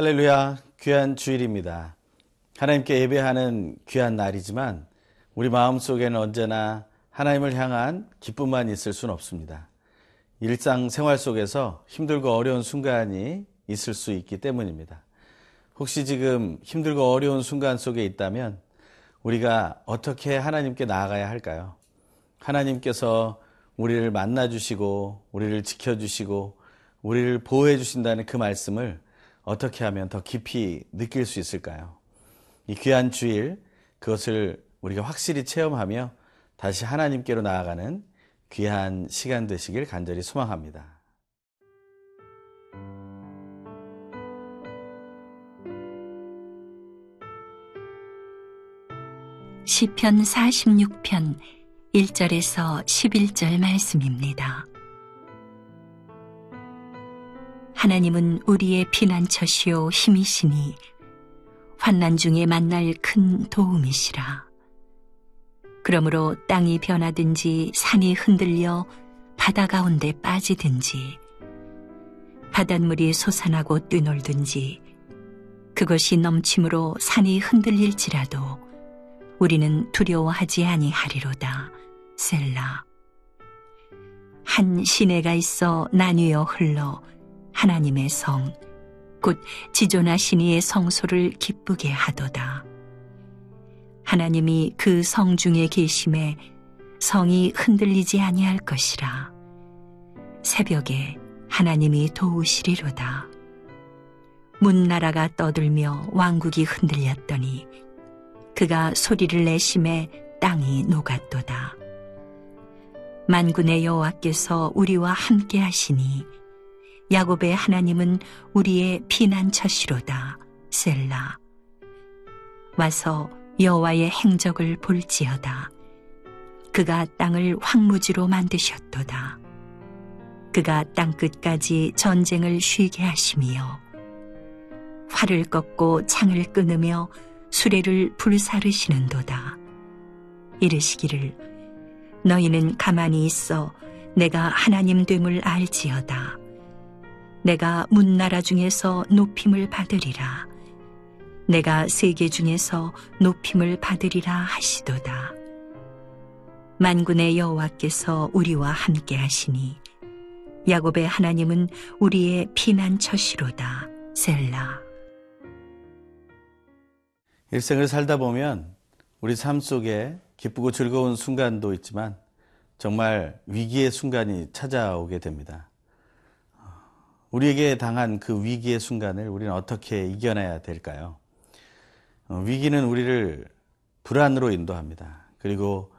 할렐루야, 귀한 주일입니다. 하나님께 예배하는 귀한 날이지만 우리 마음속에는 언제나 하나님을 향한 기쁨만 있을 수는 없습니다. 일상 생활 속에서 힘들고 어려운 순간이 있을 수 있기 때문입니다. 혹시 지금 힘들고 어려운 순간 속에 있다면 우리가 어떻게 하나님께 나아가야 할까요? 하나님께서 우리를 만나주시고, 우리를 지켜주시고, 우리를 보호해 주신다는 그 말씀을 어떻게 하면 더 깊이 느낄 수 있을까요? 이 귀한 주일, 그것을 우리가 확실히 체험하며 다시 하나님께로 나아가는 귀한 시간 되시길 간절히 소망합니다. 시편 46편 1절에서 11절 말씀입니다. 하나님은 우리의 피난처시요 힘이시니 환난 중에 만날 큰 도움이시라. 그러므로 땅이 변하든지 산이 흔들려 바다 가운데 빠지든지 바닷물이 솟아나고 뛰놀든지 그것이 넘침으로 산이 흔들릴지라도 우리는 두려워하지 아니하리로다. 셀라. 한 시내가 있어 나뉘어 흘러 하나님의 성, 곧 지존하 신 이의 성소를 기쁘게 하도다. 하나님이 그 성 중에 계심에 성이 흔들리지 아니할 것이라. 새벽에 하나님이 도우시리로다. 문나라가 떠들며 왕국이 흔들렸더니 그가 소리를 내심에 땅이 녹았도다. 만군의 여호와께서 우리와 함께 하시니 야곱의 하나님은 우리의 피난처시로다. 셀라. 와서 여호와의 행적을 볼지어다. 그가 땅을 황무지로 만드셨도다. 그가 땅 끝까지 전쟁을 쉬게 하시며 활을 꺾고 창을 끊으며 수레를 불사르시는도다. 이르시기를 너희는 가만히 있어 내가 하나님 됨을 알지어다. 내가 문나라 중에서 높임을 받으리라. 내가 세계 중에서 높임을 받으리라 하시도다. 만군의 여호와께서 우리와 함께 하시니 야곱의 하나님은 우리의 피난처시로다. 셀라. 일생을 살다 보면 우리 삶 속에 기쁘고 즐거운 순간도 있지만 정말 위기의 순간이 찾아오게 됩니다. 우리에게 당한 그 위기의 순간을 우리는 어떻게 이겨내야 될까요? 어, 위기는 우리를 불안으로 인도합니다. 그리고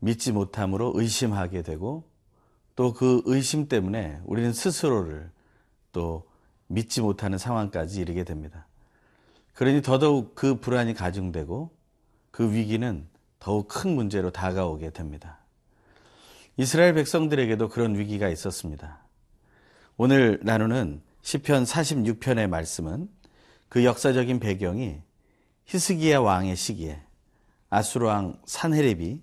믿지 못함으로 의심하게 되고 또 그 의심 때문에 우리는 스스로를 또 믿지 못하는 상황까지 이르게 됩니다. 그러니 더더욱 그 불안이 가중되고 그 위기는 더욱 큰 문제로 다가오게 됩니다. 이스라엘 백성들에게도 그런 위기가 있었습니다. 오늘 나누는 시편 46편의 말씀은 그 역사적인 배경이 히스기야 왕의 시기에 아수르 왕 산헤립이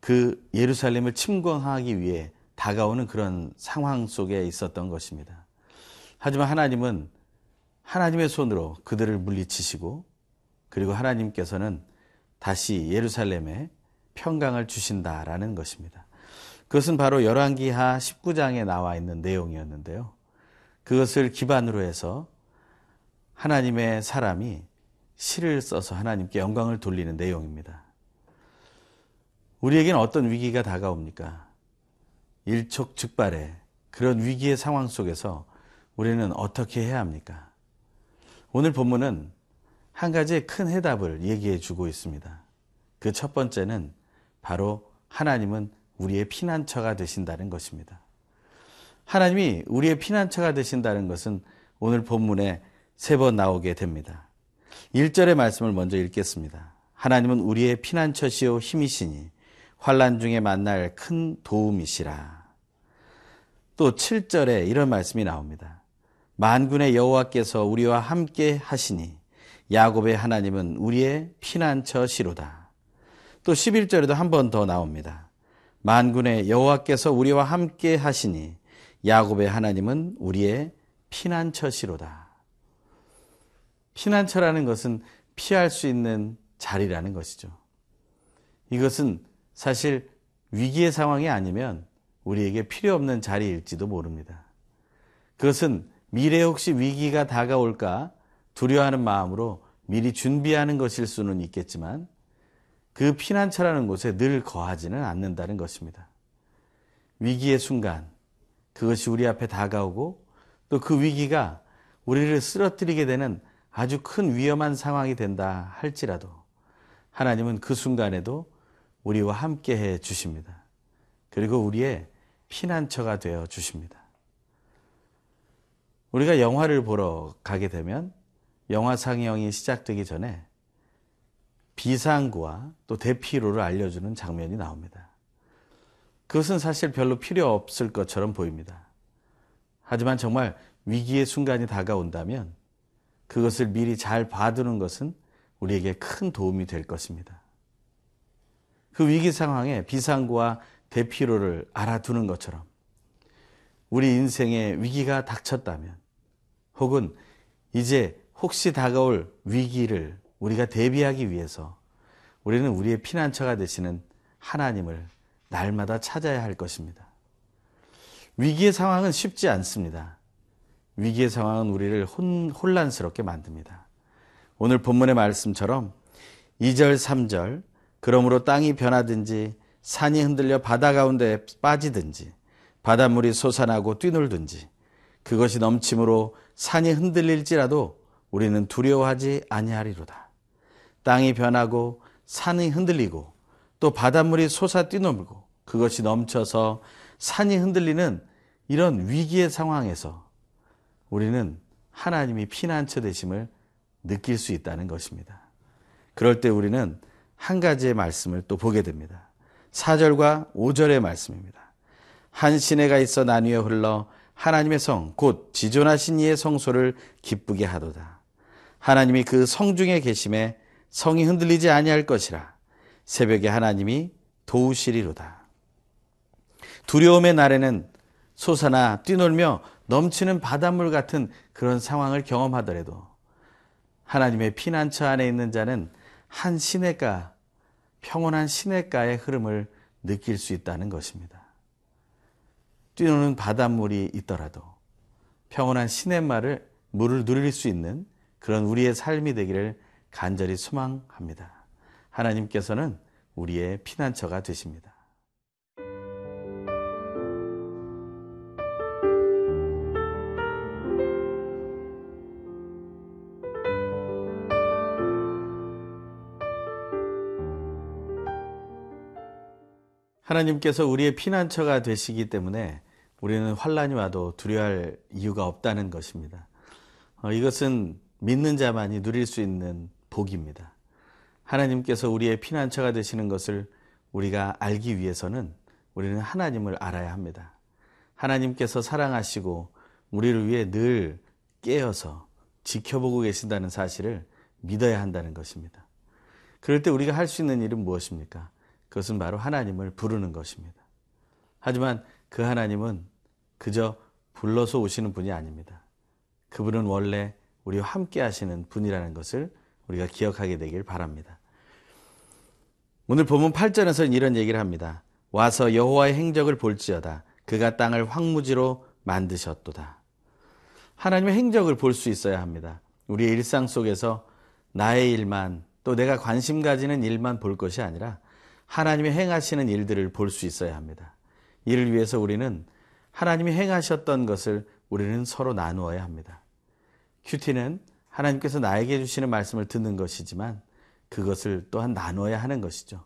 그 예루살렘을 침공하기 위해 다가오는 그런 상황 속에 있었던 것입니다. 하지만 하나님은 하나님의 손으로 그들을 물리치시고 그리고 하나님께서는 다시 예루살렘에 평강을 주신다라는 것입니다. 그것은 바로 열왕기하 19장에 나와 있는 내용이었는데요. 그것을 기반으로 해서 하나님의 사람이 시를 써서 하나님께 영광을 돌리는 내용입니다. 우리에게는 어떤 위기가 다가옵니까? 일촉즉발의 그런 위기의 상황 속에서 우리는 어떻게 해야 합니까? 오늘 본문은 한 가지의 큰 해답을 얘기해 주고 있습니다. 그 첫 번째는 바로 하나님은 우리의 피난처가 되신다는 것입니다. 하나님이 우리의 피난처가 되신다는 것은 오늘 본문에 세 번 나오게 됩니다. 1절의 말씀을 먼저 읽겠습니다. 하나님은 우리의 피난처시요 힘이시니 환란 중에 만날 큰 도움이시라. 또 7절에 이런 말씀이 나옵니다. 만군의 여호와께서 우리와 함께 하시니 야곱의 하나님은 우리의 피난처시로다. 또 11절에도 한 번 더 나옵니다. 만군의 여호와께서 우리와 함께 하시니 야곱의 하나님은 우리의 피난처시로다. 피난처라는 것은 피할 수 있는 자리라는 것이죠. 이것은 사실 위기의 상황이 아니면 우리에게 필요 없는 자리일지도 모릅니다. 그것은 미래에 혹시 위기가 다가올까 두려워하는 마음으로 미리 준비하는 것일 수는 있겠지만 그 피난처라는 곳에 늘 거하지는 않는다는 것입니다. 위기의 순간 그것이 우리 앞에 다가오고 또 그 위기가 우리를 쓰러뜨리게 되는 아주 큰 위험한 상황이 된다 할지라도 하나님은 그 순간에도 우리와 함께 해 주십니다. 그리고 우리의 피난처가 되어 주십니다. 우리가 영화를 보러 가게 되면 영화 상영이 시작되기 전에 비상구와 또 대피로를 알려주는 장면이 나옵니다. 그것은 사실 별로 필요 없을 것처럼 보입니다. 하지만 정말 위기의 순간이 다가온다면 그것을 미리 잘 봐두는 것은 우리에게 큰 도움이 될 것입니다. 그 위기 상황에 비상구와 대피로를 알아두는 것처럼 우리 인생에 위기가 닥쳤다면 혹은 이제 혹시 다가올 위기를 우리가 대비하기 위해서 우리는 우리의 피난처가 되시는 하나님을 날마다 찾아야 할 것입니다. 위기의 상황은 쉽지 않습니다. 위기의 상황은 우리를 혼, 혼란스럽게 만듭니다. 오늘 본문의 말씀처럼 2절, 3절, 그러므로 땅이 변하든지 산이 흔들려 바다 가운데 빠지든지 바닷물이 솟아나고 뛰놀든지 그것이 넘침으로 산이 흔들릴지라도 우리는 두려워하지 아니하리로다. 땅이 변하고 산이 흔들리고 또 바닷물이 솟아 뛰놀고 그것이 넘쳐서 산이 흔들리는 이런 위기의 상황에서 우리는 하나님이 피난처 되심을 느낄 수 있다는 것입니다. 그럴 때 우리는 한 가지의 말씀을 또 보게 됩니다. 4절과 5절의 말씀입니다. 한 시내가 있어 나뉘어 흘러 하나님의 성, 곧 지존하신 이의 성소를 기쁘게 하도다. 하나님이 그 성 중에 계심에 성이 흔들리지 아니할 것이라. 새벽에 하나님이 도우시리로다. 두려움의 날에는 솟아나 뛰놀며 넘치는 바닷물 같은 그런 상황을 경험하더라도 하나님의 피난처 안에 있는 자는 한 시내가 평온한 시내가의 흐름을 느낄 수 있다는 것입니다. 뛰노는 바닷물이 있더라도 평온한 시냇말을 물을 누릴 수 있는 그런 우리의 삶이 되기를 간절히 소망합니다. 하나님께서는 우리의 피난처가 되십니다. 하나님께서 우리의 피난처가 되시기 때문에 우리는 환란이 와도 두려워할 이유가 없다는 것입니다. 어, 이것은 믿는 자만이 누릴 수 있는 복입니다. 하나님께서 우리의 피난처가 되시는 것을 우리가 알기 위해서는 우리는 하나님을 알아야 합니다. 하나님께서 사랑하시고 우리를 위해 늘 깨어서 지켜보고 계신다는 사실을 믿어야 한다는 것입니다. 그럴 때 우리가 할 수 있는 일은 무엇입니까? 그것은 바로 하나님을 부르는 것입니다. 하지만 그 하나님은 그저 불러서 오시는 분이 아닙니다. 그분은 원래 우리와 함께 하시는 분이라는 것을 우리가 기억하게 되길 바랍니다. 오늘 본문 8절에서는 이런 얘기를 합니다. 와서 여호와의 행적을 볼지어다. 그가 땅을 황무지로 만드셨도다. 하나님의 행적을 볼 수 있어야 합니다. 우리의 일상 속에서 나의 일만 또 내가 관심 가지는 일만 볼 것이 아니라 하나님이 행하시는 일들을 볼 수 있어야 합니다. 이를 위해서 우리는 하나님이 행하셨던 것을 우리는 서로 나누어야 합니다. 큐티는 하나님께서 나에게 주시는 말씀을 듣는 것이지만 그것을 또한 나눠야 하는 것이죠.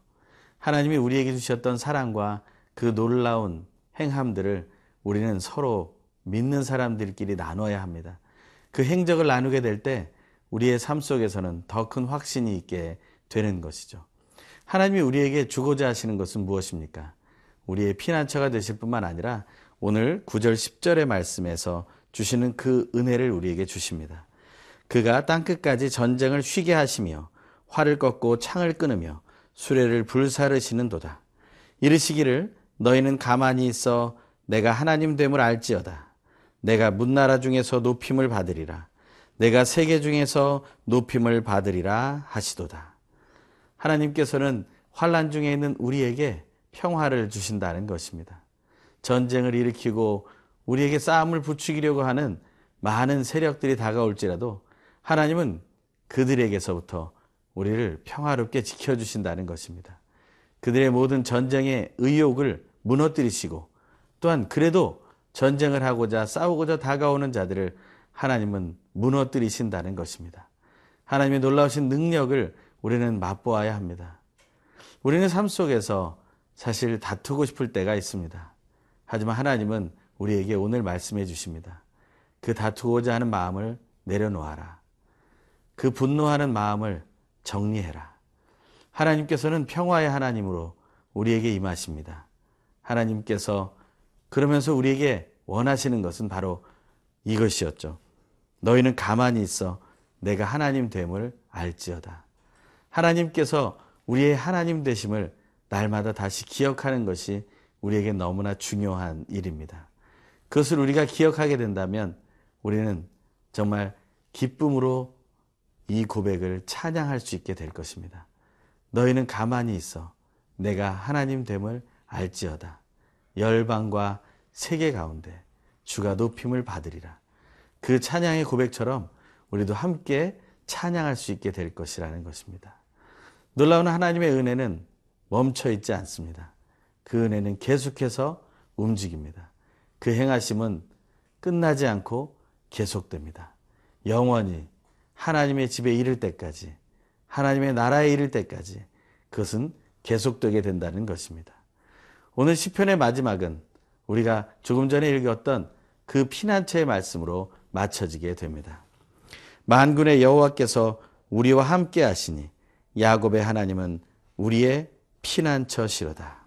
하나님이 우리에게 주셨던 사랑과 그 놀라운 행함들을 우리는 서로 믿는 사람들끼리 나눠야 합니다. 그 행적을 나누게 될 때 우리의 삶 속에서는 더 큰 확신이 있게 되는 것이죠. 하나님이 우리에게 주고자 하시는 것은 무엇입니까? 우리의 피난처가 되실 뿐만 아니라 오늘 9절 10절의 말씀에서 주시는 그 은혜를 우리에게 주십니다. 그가 땅끝까지 전쟁을 쉬게 하시며 활을 꺾고 창을 끊으며 수레를 불사르시는도다. 이르시기를 너희는 가만히 있어 내가 하나님 됨을 알지어다. 내가 문나라 중에서 높임을 받으리라. 내가 세계 중에서 높임을 받으리라 하시도다. 하나님께서는 환란 중에 있는 우리에게 평화를 주신다는 것입니다. 전쟁을 일으키고 우리에게 싸움을 부추기려고 하는 많은 세력들이 다가올지라도 하나님은 그들에게서부터 우리를 평화롭게 지켜주신다는 것입니다. 그들의 모든 전쟁의 의욕을 무너뜨리시고 또한 그래도 전쟁을 하고자 싸우고자 다가오는 자들을 하나님은 무너뜨리신다는 것입니다. 하나님의 놀라우신 능력을 우리는 맛보아야 합니다. 우리는 삶 속에서 사실 다투고 싶을 때가 있습니다. 하지만 하나님은 우리에게 오늘 말씀해 주십니다. 그 다투고자 하는 마음을 내려놓아라. 그 분노하는 마음을 정리해라. 하나님께서는 평화의 하나님으로 우리에게 임하십니다. 하나님께서 그러면서 우리에게 원하시는 것은 바로 이것이었죠. 너희는 가만히 있어 내가 하나님 됨을 알지어다. 하나님께서 우리의 하나님 되심을 날마다 다시 기억하는 것이 우리에게 너무나 중요한 일입니다. 그것을 우리가 기억하게 된다면 우리는 정말 기쁨으로 이 고백을 찬양할 수 있게 될 것입니다. 너희는 가만히 있어 내가 하나님 됨을 알지어다. 열방과 세계 가운데 주가 높임을 받으리라. 그 찬양의 고백처럼 우리도 함께 찬양할 수 있게 될 것이라는 것입니다. 놀라운 하나님의 은혜는 멈춰 있지 않습니다. 그 은혜는 계속해서 움직입니다. 그 행하심은 끝나지 않고 계속됩니다. 영원히 하나님의 집에 이를 때까지, 하나님의 나라에 이를 때까지 그것은 계속되게 된다는 것입니다. 오늘 시편의 마지막은 우리가 조금 전에 읽었던 그 피난처의 말씀으로 맞춰지게 됩니다. 만군의 여호와께서 우리와 함께 하시니 야곱의 하나님은 우리의 피난처시로다.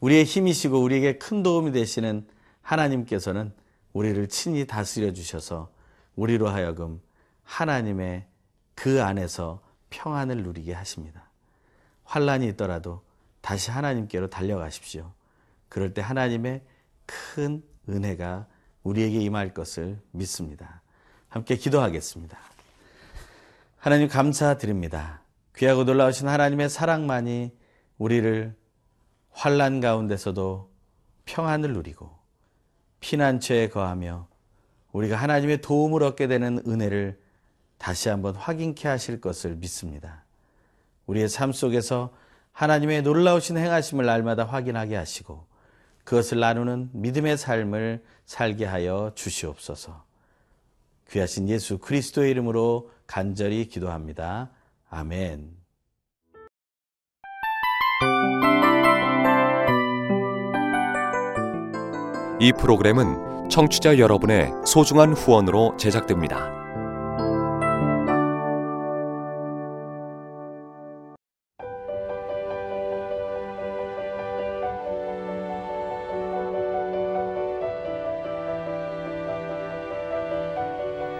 우리의 힘이시고 우리에게 큰 도움이 되시는 하나님께서는 우리를 친히 다스려 주셔서 우리로 하여금 하나님의 그 안에서 평안을 누리게 하십니다. 환란이 있더라도 다시 하나님께로 달려가십시오. 그럴 때 하나님의 큰 은혜가 우리에게 임할 것을 믿습니다. 함께 기도하겠습니다. 하나님 감사드립니다. 귀하고 놀라우신 하나님의 사랑만이 우리를 환란 가운데서도 평안을 누리고 피난처에 거하며 우리가 하나님의 도움을 얻게 되는 은혜를 다시 한번 확인케 하실 것을 믿습니다. 우리의 삶 속에서 하나님의 놀라우신 행하심을 날마다 확인하게 하시고 그것을 나누는 믿음의 삶을 살게 하여 주시옵소서. 귀하신 예수 그리스도의 이름으로 간절히 기도합니다. 아멘. 이 프로그램은 청취자 여러분의 소중한 후원으로 제작됩니다.